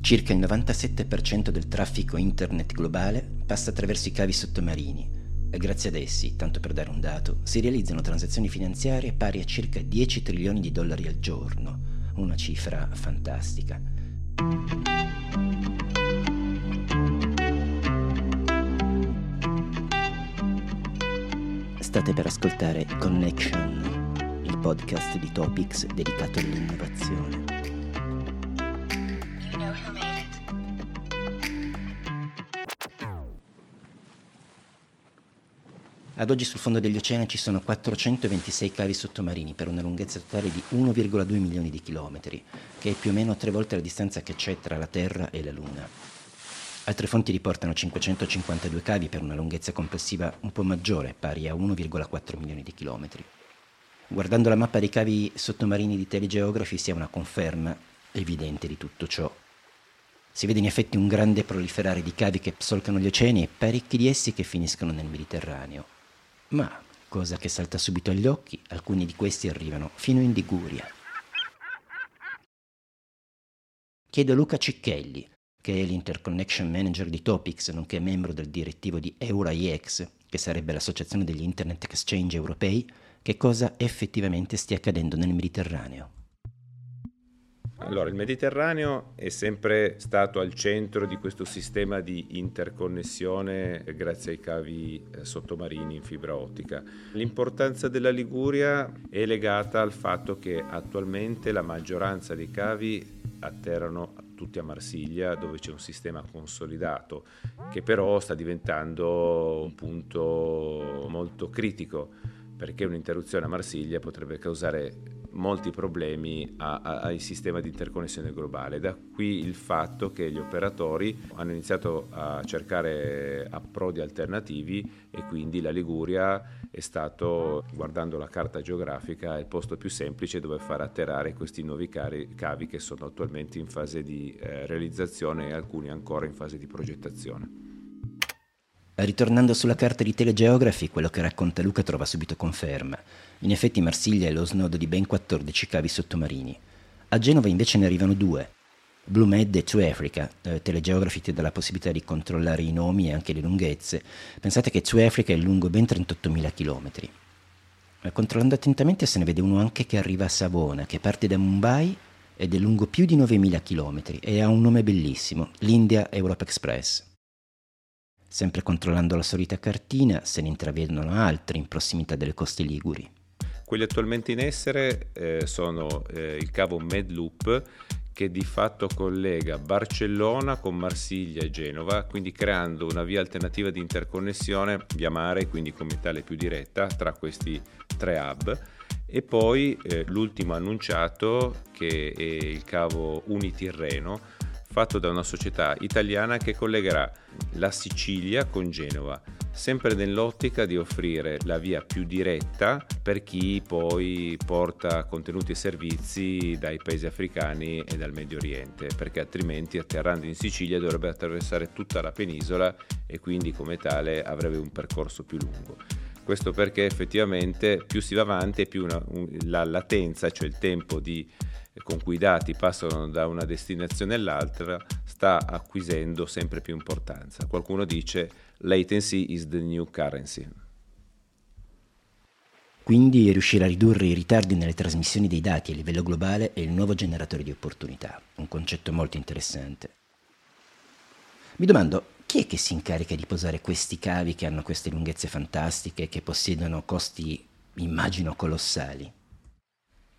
Circa il 97% del traffico internet globale passa attraverso i cavi sottomarini e grazie ad essi, tanto per dare un dato, si realizzano transazioni finanziarie pari a circa 10 trilioni di dollari al giorno, una cifra fantastica. State per ascoltare Connection, il podcast di Topics dedicato all'innovazione. Ad oggi sul fondo degli oceani ci sono 426 cavi sottomarini per una lunghezza totale di 1,2 milioni di chilometri, che è più o meno tre volte la distanza che c'è tra la Terra e la Luna. Altre fonti riportano 552 cavi per una lunghezza complessiva un po' maggiore, pari a 1,4 milioni di chilometri. Guardando la mappa dei cavi sottomarini di Telegeography si ha una conferma evidente di tutto ciò. Si vede in effetti un grande proliferare di cavi che solcano gli oceani e parecchi di essi che finiscono nel Mediterraneo. Ma, cosa che salta subito agli occhi, alcuni di questi arrivano fino in Liguria. Chiedo a Luca Cicchelli, che è l'Interconnection Manager di Topics, nonché membro del direttivo di EuraIEX, che sarebbe l'associazione degli Internet Exchange europei, che cosa effettivamente stia accadendo nel Mediterraneo. Allora, il Mediterraneo è sempre stato al centro di questo sistema di interconnessione grazie ai cavi eh, sottomarini in fibra ottica. L'importanza della Liguria è legata al fatto che attualmente la maggioranza dei cavi atterrano tutti a Marsiglia dove c'è un sistema consolidato che però sta diventando un punto molto critico perché un'interruzione a Marsiglia potrebbe causare molti problemi al sistema di interconnessione globale. Da qui il fatto che gli operatori hanno iniziato a cercare approdi alternativi e quindi la Liguria è stato, guardando la carta geografica, il posto più semplice dove far atterrare questi nuovi cavi che sono attualmente in fase di eh, realizzazione e alcuni ancora in fase di progettazione. Ritornando sulla carta di Telegeography, quello che racconta Luca trova subito conferma. In effetti Marsiglia è lo snodo di ben 14 cavi sottomarini. A Genova invece ne arrivano due. Blue Med e True Africa. Eh, Telegeography ti dà la possibilità di controllare i nomi e anche le lunghezze. Pensate che True Africa è lungo ben 38.000 km. Ma controllando attentamente se ne vede uno anche che arriva a Savona, che parte da Mumbai ed è lungo più di 9.000 km e ha un nome bellissimo, l'India Europe Express. Sempre controllando la solita cartina, se ne intravedono altri in prossimità delle coste liguri. Quelli attualmente in essere eh, sono eh, il cavo Medloop che di fatto collega Barcellona con Marsiglia e Genova, quindi creando una via alternativa di interconnessione via mare, quindi come tale più diretta, tra questi tre hub. E poi eh, l'ultimo annunciato che è il cavo Unitirreno, fatto da una società italiana che collegherà la Sicilia con Genova, sempre nell'ottica di offrire la via più diretta per chi poi porta contenuti e servizi dai paesi africani e dal Medio Oriente, perché altrimenti atterrando in Sicilia dovrebbe attraversare tutta la penisola e quindi come tale avrebbe un percorso più lungo. Questo perché effettivamente più si va avanti più una, un, la latenza, cioè il tempo di con cui i dati passano da una destinazione all'altra sta acquisendo sempre più importanza. Qualcuno dice latency is the new currency. Quindi riuscire a ridurre i ritardi nelle trasmissioni dei dati a livello globale è il nuovo generatore di opportunità, un concetto molto interessante. Mi domando, chi è che si incarica di posare questi cavi che hanno queste lunghezze fantastiche, che possiedono costi, immagino, colossali?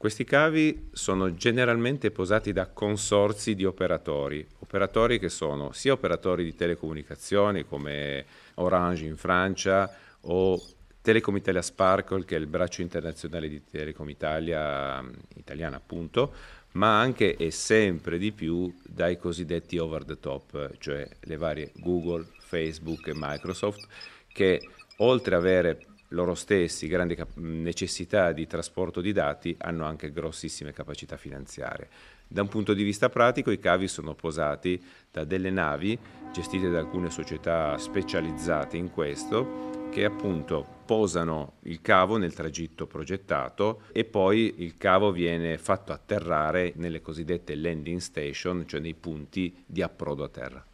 Questi cavi sono generalmente posati da consorzi di operatori, operatori che sono sia operatori di telecomunicazioni come Orange in Francia o Telecom Italia Sparkle che è il braccio internazionale di Telecom Italia, italiana appunto, ma anche e sempre di più dai cosiddetti over the top, cioè le varie Google, Facebook e Microsoft che oltre ad avere loro stessi grandi cap- necessità di trasporto di dati hanno anche grossissime capacità finanziarie. Da un punto di vista pratico i cavi sono posati da delle navi gestite da alcune società specializzate in questo che appunto posano il cavo nel tragitto progettato e poi il cavo viene fatto atterrare nelle cosiddette landing station, cioè nei punti di approdo a terra.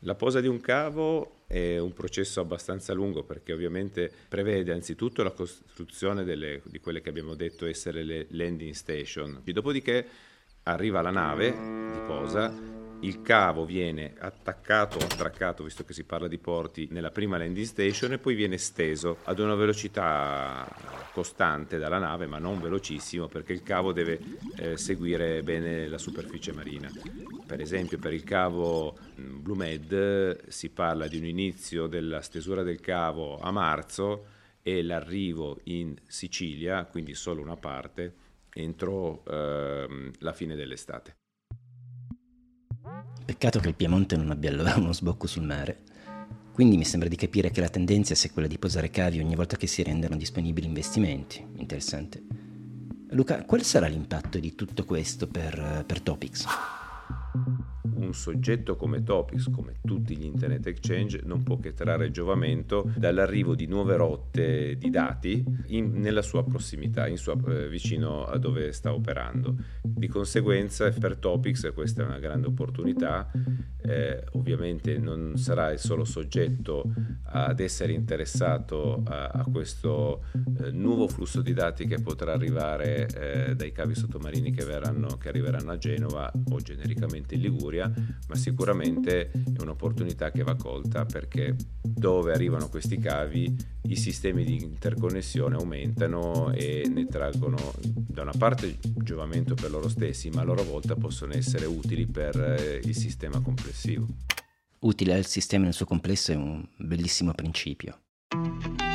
La posa di un cavo è un processo abbastanza lungo perché ovviamente prevede anzitutto la costruzione delle, di quelle che abbiamo detto essere le landing station. Dopodiché arriva la nave di posa il cavo viene attaccato o attraccato, visto che si parla di porti, nella prima landing station e poi viene steso ad una velocità costante dalla nave, ma non velocissimo, perché il cavo deve eh, seguire bene la superficie marina. Per esempio, per il cavo mm, Blue Med si parla di un inizio della stesura del cavo a marzo e l'arrivo in Sicilia, quindi solo una parte, entro eh, la fine dell'estate. Peccato che il Piemonte non abbia allora uno sbocco sul mare. Quindi mi sembra di capire che la tendenza sia quella di posare cavi ogni volta che si rendono disponibili investimenti. Interessante. Luca, qual sarà l'impatto di tutto questo per, per Topics? Un soggetto come Topics, come tutti gli internet exchange, non può che trarre giovamento dall'arrivo di nuove rotte di dati in, nella sua prossimità, sua, eh, vicino a dove sta operando. Di conseguenza per Topics questa è una grande opportunità, eh, ovviamente non sarà il solo soggetto ad essere interessato a, a questo eh, nuovo flusso di dati che potrà arrivare eh, dai cavi sottomarini che, verranno, che arriveranno a Genova o genericamente in Liguria, ma sicuramente è un'opportunità che va colta perché dove arrivano questi cavi i sistemi di interconnessione aumentano e ne traggono da una parte giovamento per loro stessi, ma a loro volta possono essere utili per eh, il sistema complessivo. Utile al sistema nel suo complesso è un bellissimo principio.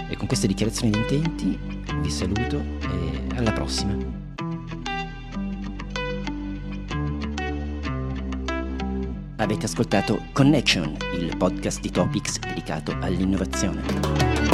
E con queste dichiarazioni di intenti vi saluto e alla prossima. Avete ascoltato Connection, il podcast di Topics dedicato all'innovazione.